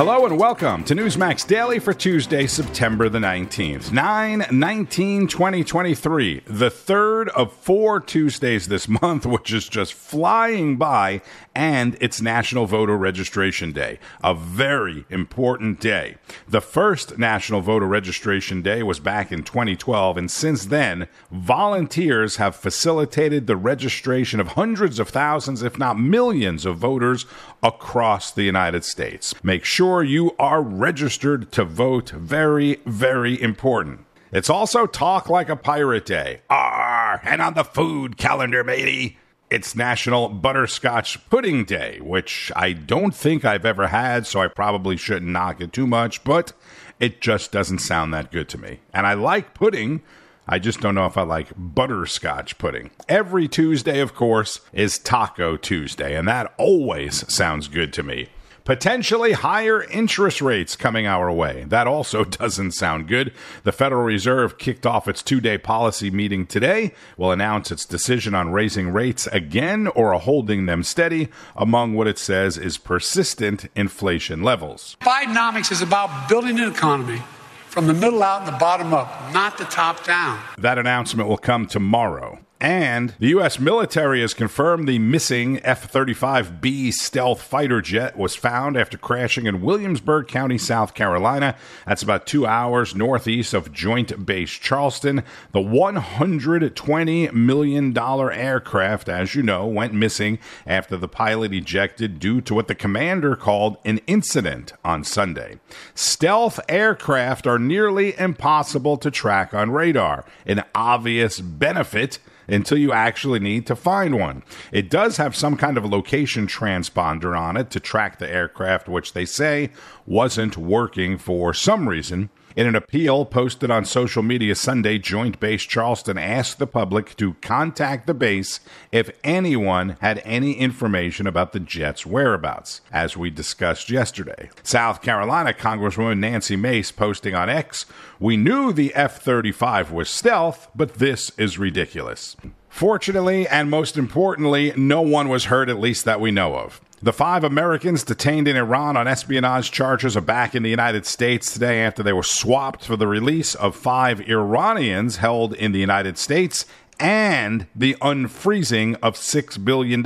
Hello and welcome to Newsmax Daily for Tuesday, September the 19th, 9 19 2023, the third of four Tuesdays this month, which is just flying by, and it's National Voter Registration Day, a very important day. The first National Voter Registration Day was back in 2012, and since then, volunteers have facilitated the registration of hundreds of thousands, if not millions, of voters across the United States. Make sure you are registered to vote. Very, very important. It's also Talk Like a Pirate Day. Ah, and on the food calendar, matey. It's National Butterscotch Pudding Day, which I don't think I've ever had, so I probably shouldn't knock it too much, but it just doesn't sound that good to me. And I like pudding, I just don't know if I like butterscotch pudding. Every Tuesday, of course, is Taco Tuesday, and that always sounds good to me. Potentially higher interest rates coming our way. That also doesn't sound good. The Federal Reserve kicked off its two day policy meeting today, will announce its decision on raising rates again or holding them steady among what it says is persistent inflation levels. Bidenomics is about building an economy from the middle out and the bottom up, not the top down. That announcement will come tomorrow. And the U.S. military has confirmed the missing F 35B stealth fighter jet was found after crashing in Williamsburg County, South Carolina. That's about two hours northeast of Joint Base Charleston. The $120 million aircraft, as you know, went missing after the pilot ejected due to what the commander called an incident on Sunday. Stealth aircraft are nearly impossible to track on radar, an obvious benefit until you actually need to find one. It does have some kind of location transponder on it to track the aircraft, which they say wasn't working for some reason. In an appeal posted on social media Sunday, Joint Base Charleston asked the public to contact the base if anyone had any information about the jet's whereabouts, as we discussed yesterday. South Carolina Congresswoman Nancy Mace posting on X, We knew the F 35 was stealth, but this is ridiculous. Fortunately, and most importantly, no one was hurt, at least that we know of. The five Americans detained in Iran on espionage charges are back in the United States today after they were swapped for the release of five Iranians held in the United States and the unfreezing of $6 billion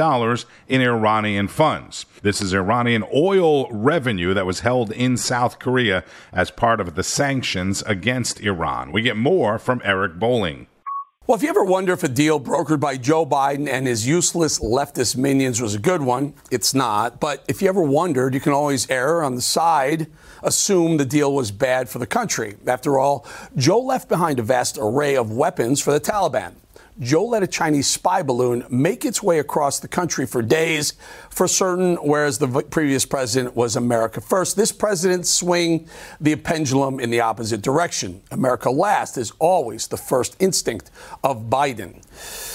in Iranian funds. This is Iranian oil revenue that was held in South Korea as part of the sanctions against Iran. We get more from Eric Bolling. Well, if you ever wonder if a deal brokered by Joe Biden and his useless leftist minions was a good one, it's not. But if you ever wondered, you can always err on the side, assume the deal was bad for the country. After all, Joe left behind a vast array of weapons for the Taliban. Joe let a Chinese spy balloon make its way across the country for days for certain, whereas the previous president was America first. This president swing the pendulum in the opposite direction. America last is always the first instinct of Biden,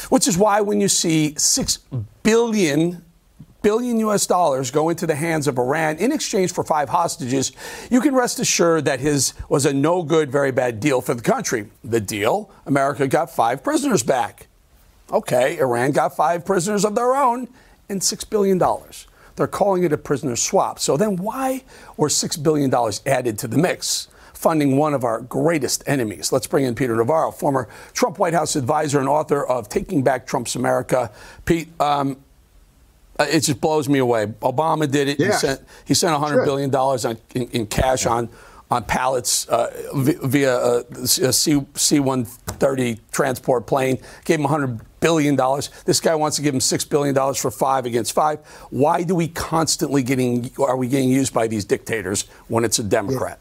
which is why when you see 6 billion billion US dollars go into the hands of Iran in exchange for five hostages, you can rest assured that his was a no good, very bad deal for the country. The deal America got five prisoners back. Okay, Iran got five prisoners of their own and $6 billion. They're calling it a prisoner swap. So then why were $6 billion added to the mix? Funding one of our greatest enemies. Let's bring in Peter Navarro, former Trump White House advisor and author of Taking Back Trump's America. Pete, um, it just blows me away. Obama did it. Yeah. He sent he sent 100 Sure. billion dollars on in, in cash on on pallets uh, via uh, a C C 130 transport plane. Gave him 100 billion dollars. This guy wants to give him six billion dollars for five against five. Why do we constantly getting are we getting used by these dictators when it's a Democrat?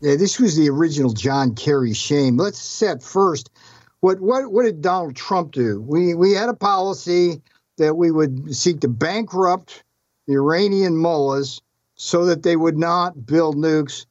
Yeah, this was the original John Kerry shame. Let's set first what what what did Donald Trump do? We we had a policy that we would seek to bankrupt the Iranian mullahs so that they would not build nukes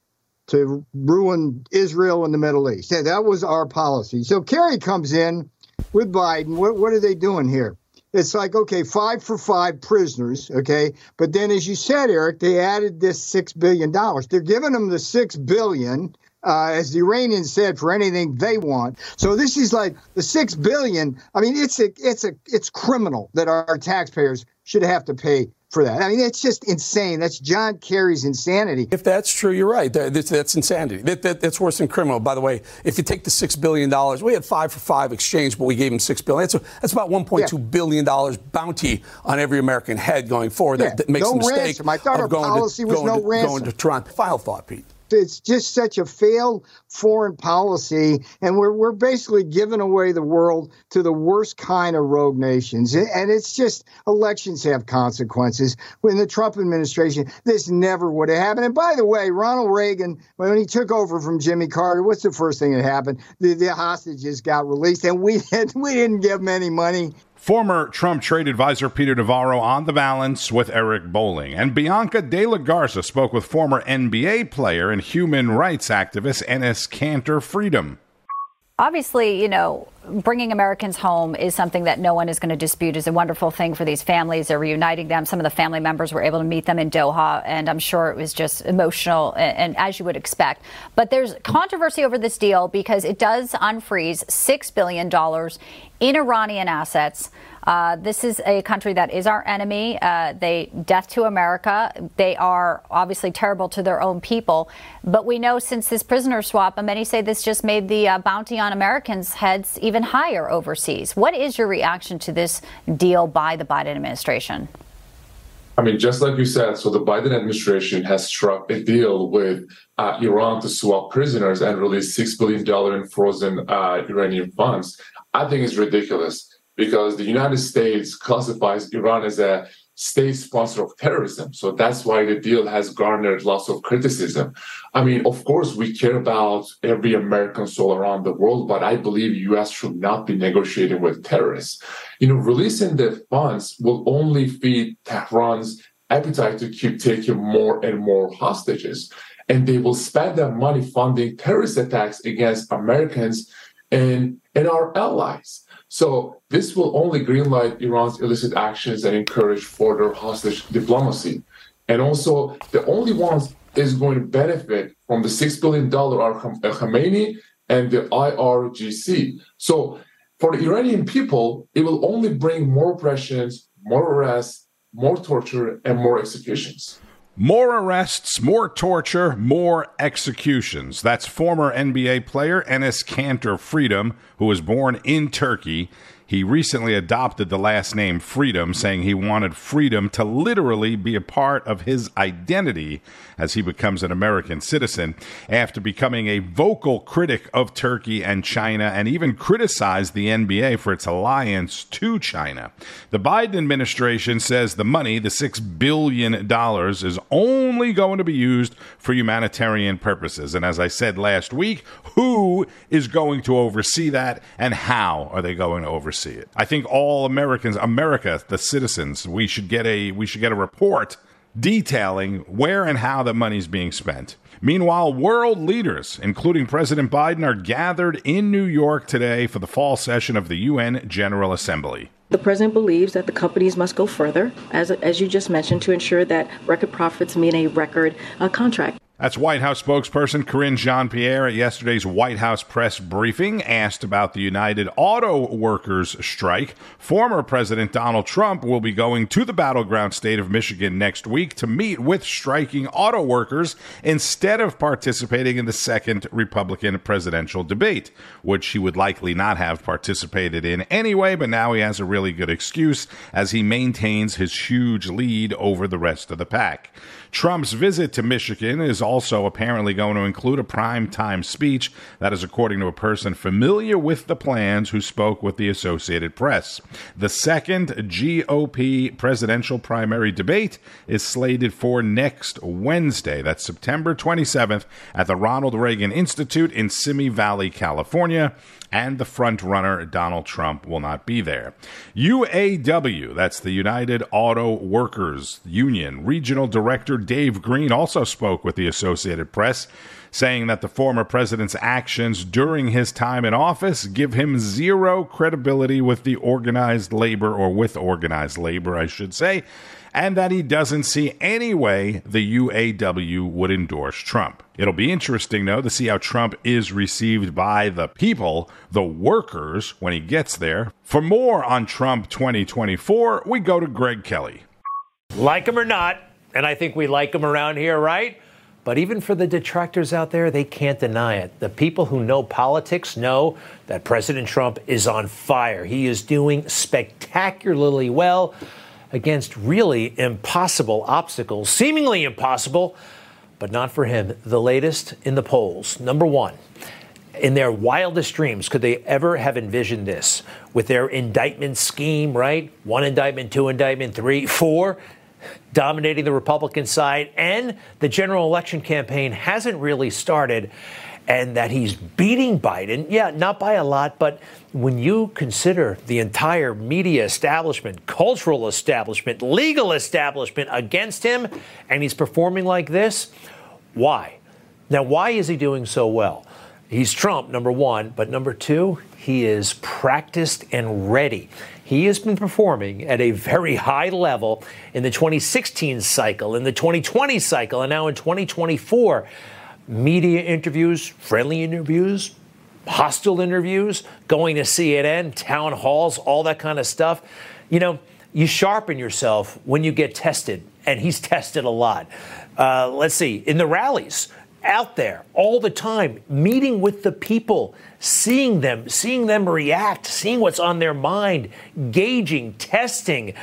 to ruin Israel and the Middle East. Yeah, that was our policy. So Kerry comes in with Biden. What what are they doing here? It's like okay, five for five prisoners, okay. But then, as you said, Eric, they added this six billion dollars. They're giving them the six billion, uh, as the Iranians said, for anything they want. So this is like the six billion. I mean, it's a it's a it's criminal that our, our taxpayers should have to pay for that. I mean, it's just insane. That's John Kerry's insanity. If that's true, you're right. That's, that's insanity. That, that, that's worse than criminal. By the way, if you take the six billion dollars, we had five for five exchange, but we gave him six billion. That's, that's about one point two billion dollars bounty on every American head going forward. Yeah. That, that, makes no a mistake ransom. I thought of our going policy to, was no to, ransom. Going to Toronto. Final thought, Pete it's just such a failed foreign policy, and we're we're basically giving away the world to the worst kind of rogue nations. And it's just elections have consequences. When the Trump administration, this never would have happened. And by the way, Ronald Reagan, when he took over from Jimmy Carter, what's the first thing that happened? The, the hostages got released, and we had, we didn't give them any money. Former Trump trade advisor Peter Navarro on the balance with Eric Bolling. And Bianca De La Garza spoke with former NBA player and human rights activist Enes Kanter Freedom. Obviously, you know, bringing Americans home is something that no one is going to dispute is a wonderful thing for these families. They're reuniting them. Some of the family members were able to meet them in Doha, and I'm sure it was just emotional, and, and as you would expect. But there's controversy over this deal because it does unfreeze $6 billion in Iranian assets. Uh, this is a country that is our enemy. Uh, they death to America. They are obviously terrible to their own people. But we know since this prisoner swap, and many say this just made the uh, bounty on Americans' heads even higher overseas. What is your reaction to this deal by the Biden administration? I mean, just like you said, so the Biden administration has struck a deal with uh, Iran to swap prisoners and release six billion dollar in frozen uh, Iranian funds. I think it's ridiculous because the United States classifies Iran as a state sponsor of terrorism. So that's why the deal has garnered lots of criticism. I mean, of course, we care about every American soul around the world, but I believe US should not be negotiating with terrorists. You know, releasing the funds will only feed Tehran's appetite to keep taking more and more hostages. And they will spend that money funding terrorist attacks against Americans and, and our allies. So this will only greenlight Iran's illicit actions and encourage further hostage diplomacy. And also, the only ones is going to benefit from the $6 billion are Khamenei and the IRGC. So for the Iranian people, it will only bring more oppressions, more arrests, more torture, and more executions. More arrests, more torture, more executions. That's former NBA player Enes Kanter Freedom, who was born in Turkey. He recently adopted the last name Freedom, saying he wanted freedom to literally be a part of his identity as he becomes an American citizen. After becoming a vocal critic of Turkey and China, and even criticized the NBA for its alliance to China, the Biden administration says the money, the $6 billion, is only going to be used for humanitarian purposes. And as I said last week, who is going to oversee that and how are they going to oversee see it. I think all Americans, America, the citizens, we should get a we should get a report detailing where and how the money's being spent. Meanwhile, world leaders, including President Biden, are gathered in New York today for the fall session of the UN General Assembly. The president believes that the companies must go further, as, as you just mentioned, to ensure that record profits mean a record uh, contract. That's White House spokesperson Karine Jean Pierre at yesterday's White House press briefing asked about the United Auto Workers strike. Former President Donald Trump will be going to the battleground state of Michigan next week to meet with striking auto workers instead of participating in the second Republican presidential debate, which he would likely not have participated in anyway, but now he has a really good excuse as he maintains his huge lead over the rest of the pack. Trump's visit to Michigan is also apparently going to include a primetime speech. That is according to a person familiar with the plans who spoke with the Associated Press. The second GOP presidential primary debate is slated for next Wednesday. That's September 27th at the Ronald Reagan Institute in Simi Valley, California and the front runner Donald Trump will not be there. UAW, that's the United Auto Workers Union, regional director Dave Green also spoke with the Associated Press saying that the former president's actions during his time in office give him zero credibility with the organized labor or with organized labor, I should say, and that he doesn't see any way the UAW would endorse Trump. It'll be interesting, though, to see how Trump is received by the people, the workers, when he gets there. For more on Trump 2024, we go to Greg Kelly. like him or not, and I think we like him around here, right? But even for the detractors out there, they can't deny it. The people who know politics know that President Trump is on fire. He is doing spectacularly well against really impossible obstacles, seemingly impossible, but not for him. The latest in the polls number one, in their wildest dreams, could they ever have envisioned this with their indictment scheme, right? One indictment, two indictment, three, four dominating the Republican side, and the general election campaign hasn't really started, and that he's beating Biden. Yeah, not by a lot, but when you consider the entire media establishment, cultural establishment, legal establishment against him, and he's performing like this, why? Now, why is he doing so well? He's Trump, number one, but number two, he is practiced and ready. He has been performing at a very high level in the 2016 cycle, in the 2020 cycle, and now in 2024. Media interviews, friendly interviews, hostile interviews, going to CNN, town halls, all that kind of stuff. You know, you sharpen yourself when you get tested, and he's tested a lot. Uh, let's see, in the rallies, out there all the time, meeting with the people, seeing them, seeing them react, seeing what's on their mind, gauging, testing.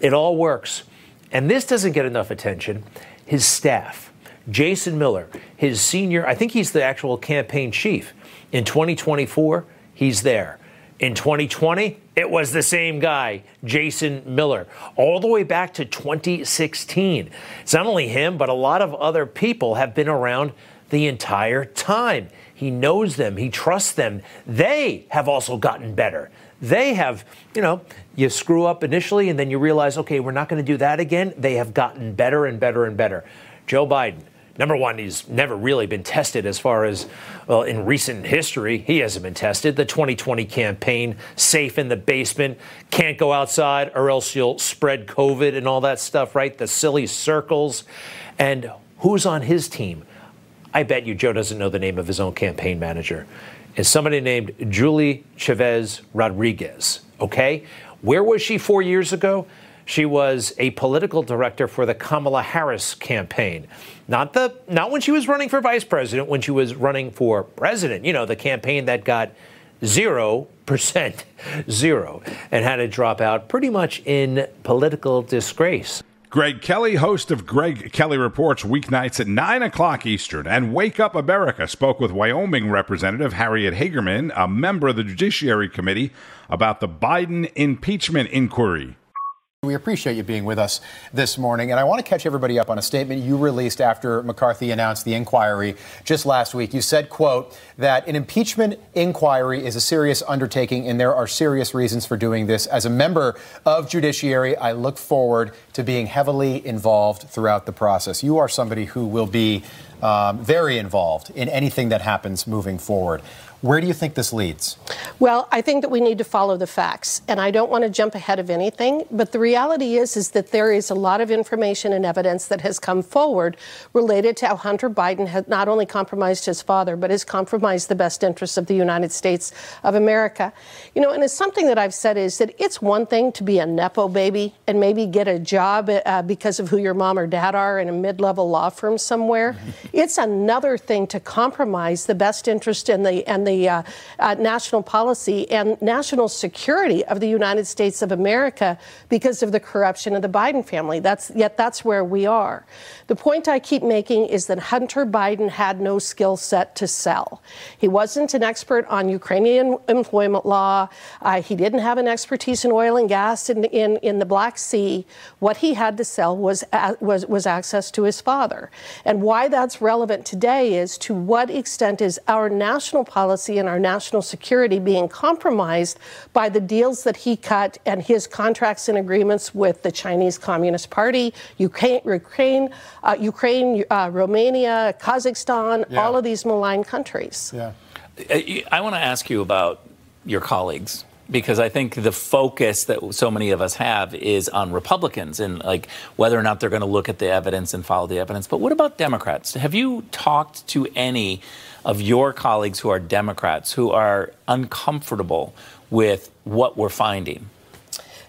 It all works. And this doesn't get enough attention. His staff, Jason Miller, his senior, I think he's the actual campaign chief. In 2024, he's there. In 2020, it was the same guy, Jason Miller, all the way back to 2016. It's not only him, but a lot of other people have been around the entire time. He knows them, he trusts them. They have also gotten better. They have, you know, you screw up initially and then you realize, okay, we're not going to do that again. They have gotten better and better and better. Joe Biden, number one, he's never really been tested as far as, well, in recent history, he hasn't been tested. The 2020 campaign, safe in the basement, can't go outside or else you'll spread COVID and all that stuff, right? The silly circles. And who's on his team? I bet you Joe doesn't know the name of his own campaign manager. Is somebody named Julie Chavez Rodriguez. Okay? Where was she four years ago? She was a political director for the Kamala Harris campaign. Not the not when she was running for vice president, when she was running for president, you know, the campaign that got zero percent, zero, and had to drop out pretty much in political disgrace. Greg Kelly, host of Greg Kelly Reports weeknights at 9 o'clock Eastern, and Wake Up America spoke with Wyoming Representative Harriet Hageman, a member of the Judiciary Committee, about the Biden impeachment inquiry. We appreciate you being with us this morning. And I want to catch everybody up on a statement you released after McCarthy announced the inquiry just last week. You said, quote, that an impeachment inquiry is a serious undertaking and there are serious reasons for doing this. As a member of Judiciary, I look forward to being heavily involved throughout the process. You are somebody who will be um, very involved in anything that happens moving forward. Where do you think this leads? Well, I think that we need to follow the facts, and I don't want to jump ahead of anything. But the reality is, is that there is a lot of information and evidence that has come forward related to how Hunter Biden has not only compromised his father, but has compromised the best interests of the United States of America. You know, and it's something that I've said is that it's one thing to be a nepo baby and maybe get a job uh, because of who your mom or dad are in a mid-level law firm somewhere. It's another thing to compromise the best interest and the and the the uh, uh, national policy and national security of the United States of America because of the corruption of the Biden family. That's yet that's where we are. The point I keep making is that Hunter Biden had no skill set to sell. He wasn't an expert on Ukrainian employment law. Uh, he didn't have an expertise in oil and gas in, in, in the Black Sea. What he had to sell was, uh, was, was access to his father. And why that's relevant today is to what extent is our national policy and our national security being compromised by the deals that he cut and his contracts and agreements with the Chinese Communist Party, Ukraine, Ukraine uh, Ukraine, uh, Romania, Kazakhstan, yeah. all of these malign countries. Yeah. I want to ask you about your colleagues because I think the focus that so many of us have is on Republicans and like whether or not they're going to look at the evidence and follow the evidence. But what about Democrats? Have you talked to any of your colleagues who are Democrats who are uncomfortable with what we're finding?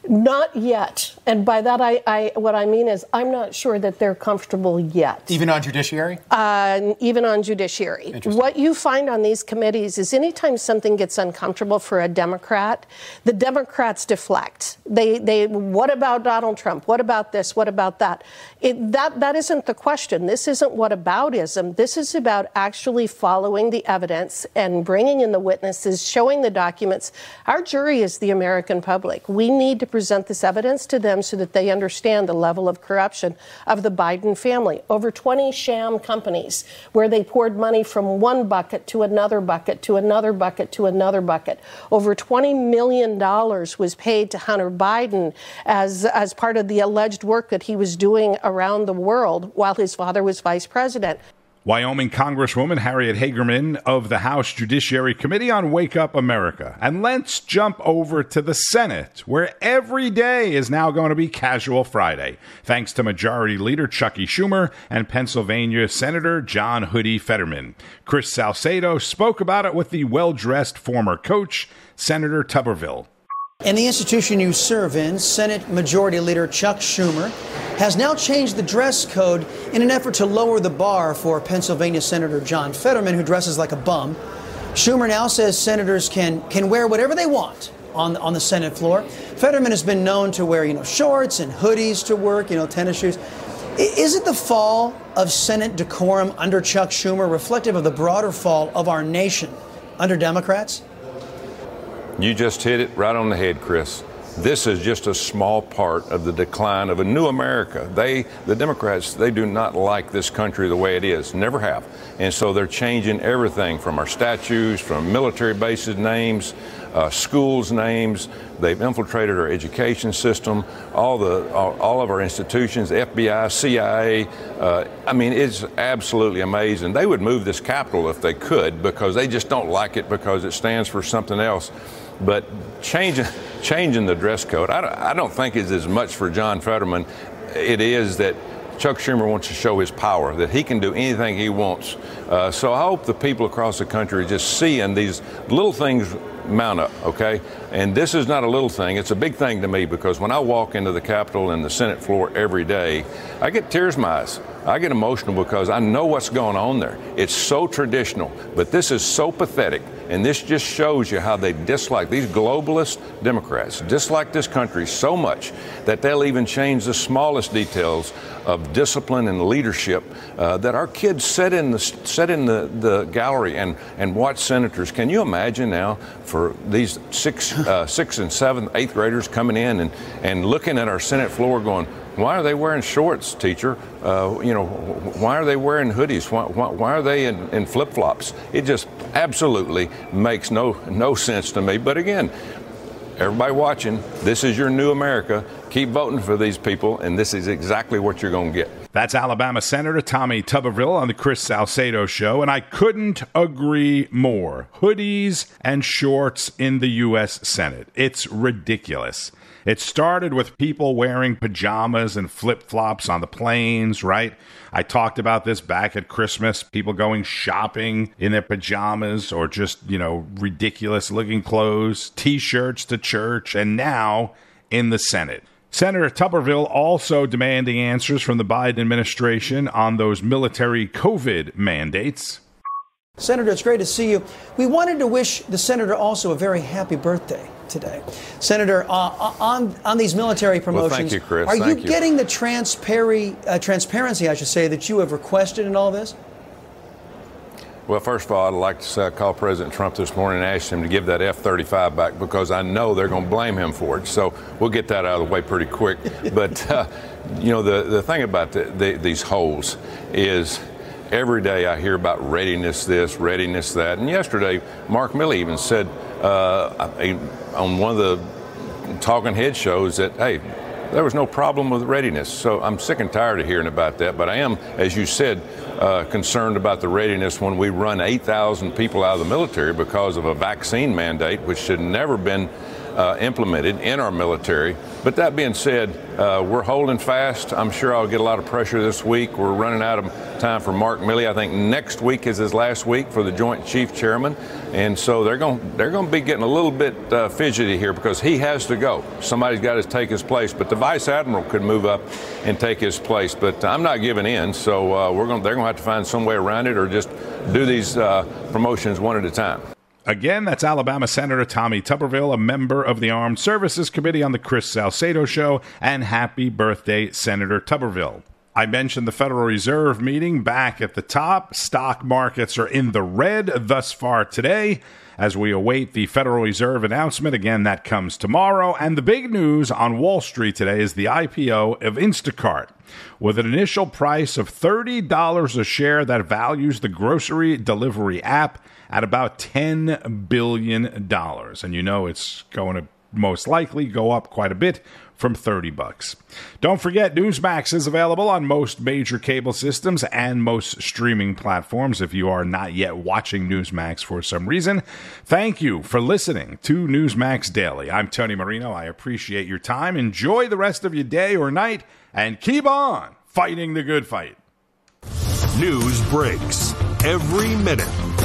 Not yet. And by that, I, I, what I mean is I'm not sure that they're comfortable yet. Even on judiciary? Uh, even on judiciary. What you find on these committees is anytime something gets uncomfortable for a Democrat, the Democrats deflect. They, they, what about Donald Trump? What about this? What about that? It, that, that isn't the question. This isn't what aboutism. This is about actually following the evidence and bringing in the witnesses, showing the documents. Our jury is the American public. We need to present this evidence to them so that they understand the level of corruption of the Biden family. Over 20 sham companies where they poured money from one bucket to another bucket to another bucket to another bucket. Over $20 million was paid to Hunter Biden as, as part of the alleged work that he was doing around the world while his father was vice president. Wyoming Congresswoman Harriet Hageman of the House Judiciary Committee on Wake Up America. And let's jump over to the Senate, where every day is now going to be Casual Friday, thanks to Majority Leader Chuckie Schumer and Pennsylvania Senator John Hoodie Fetterman. Chris Salcedo spoke about it with the well dressed former coach, Senator Tuberville. And the institution you serve in, Senate Majority Leader Chuck Schumer, has now changed the dress code in an effort to lower the bar for Pennsylvania Senator John Fetterman, who dresses like a bum. Schumer now says senators can, can wear whatever they want on, on the Senate floor. Fetterman has been known to wear, you know, shorts and hoodies to work, you know, tennis shoes. Is it the fall of Senate decorum under Chuck Schumer reflective of the broader fall of our nation under Democrats? You just hit it right on the head, Chris. This is just a small part of the decline of a new America. They, the Democrats, they do not like this country the way it is, never have. And so they're changing everything from our statues, from military bases names, uh, schools names. They've infiltrated our education system, all the all, all of our institutions, FBI, CIA. Uh, I mean, it's absolutely amazing. They would move this capital if they could because they just don't like it because it stands for something else. But changing changing the dress code, I don't, I don't think is as much for John Fetterman. It is that Chuck Schumer wants to show his power, that he can do anything he wants. Uh, so I hope the people across the country are just seeing these little things mount up, okay? And this is not a little thing, it's a big thing to me because when I walk into the Capitol and the Senate floor every day, I get tears in my eyes. I get emotional because I know what's going on there. It's so traditional, but this is so pathetic. And this just shows you how they dislike these globalist Democrats, dislike this country so much that they'll even change the smallest details of discipline and leadership uh, that our kids sit in the sit in the, the gallery and, and watch senators. Can you imagine now for these six uh, six and seventh, eighth graders coming in and, and looking at our Senate floor going, why are they wearing shorts, teacher? Uh, you know, why are they wearing hoodies? Why, why, why are they in, in flip flops? It just absolutely makes no no sense to me. But again, everybody watching, this is your new America. Keep voting for these people, and this is exactly what you're going to get. That's Alabama Senator Tommy Tuberville on the Chris Salcedo Show, and I couldn't agree more. Hoodies and shorts in the U.S. Senate. It's ridiculous. It started with people wearing pajamas and flip flops on the planes, right? I talked about this back at Christmas. People going shopping in their pajamas or just, you know, ridiculous looking clothes, t shirts to church, and now in the Senate. Senator Tuberville also demanding answers from the Biden administration on those military COVID mandates. Senator, it's great to see you. We wanted to wish the senator also a very happy birthday today. Senator, uh, uh on, on these military promotions, well, thank you, Chris. are you, you getting the transpari- uh, transparency, I should say, that you have requested in all this? Well, first of all, I'd like to uh, call President Trump this morning and ask him to give that F 35 back because I know they're going to blame him for it. So we'll get that out of the way pretty quick. but, uh, you know, the, the thing about the, the, these holes is every day I hear about readiness this, readiness that. And yesterday, Mark Milley even said uh, on one of the talking head shows that, hey, there was no problem with readiness. So I'm sick and tired of hearing about that. But I am, as you said, uh, concerned about the readiness when we run 8,000 people out of the military because of a vaccine mandate, which should never been uh, implemented in our military. But that being said, uh, we're holding fast. I'm sure I'll get a lot of pressure this week. We're running out of time for Mark Milley. I think next week is his last week for the Joint Chief Chairman, and so they're going they're going to be getting a little bit uh, fidgety here because he has to go. Somebody's got to take his place, but the Vice Admiral could move up and take his place. But I'm not giving in, so uh, we're going they're going to have to find some way around it or just do these uh, promotions one at a time. Again, that's Alabama Senator Tommy Tuberville, a member of the Armed Services Committee on the Chris Salcedo Show, and happy birthday, Senator Tuberville. I mentioned the Federal Reserve meeting back at the top. Stock markets are in the red thus far today as we await the Federal Reserve announcement. Again, that comes tomorrow. And the big news on Wall Street today is the IPO of Instacart. With an initial price of $30 a share that values the grocery delivery app at about $10 billion. And you know it's going to most likely go up quite a bit from 30 bucks. Don't forget Newsmax is available on most major cable systems and most streaming platforms if you are not yet watching Newsmax for some reason. Thank you for listening to Newsmax Daily. I'm Tony Marino. I appreciate your time. Enjoy the rest of your day or night and keep on fighting the good fight. News breaks every minute,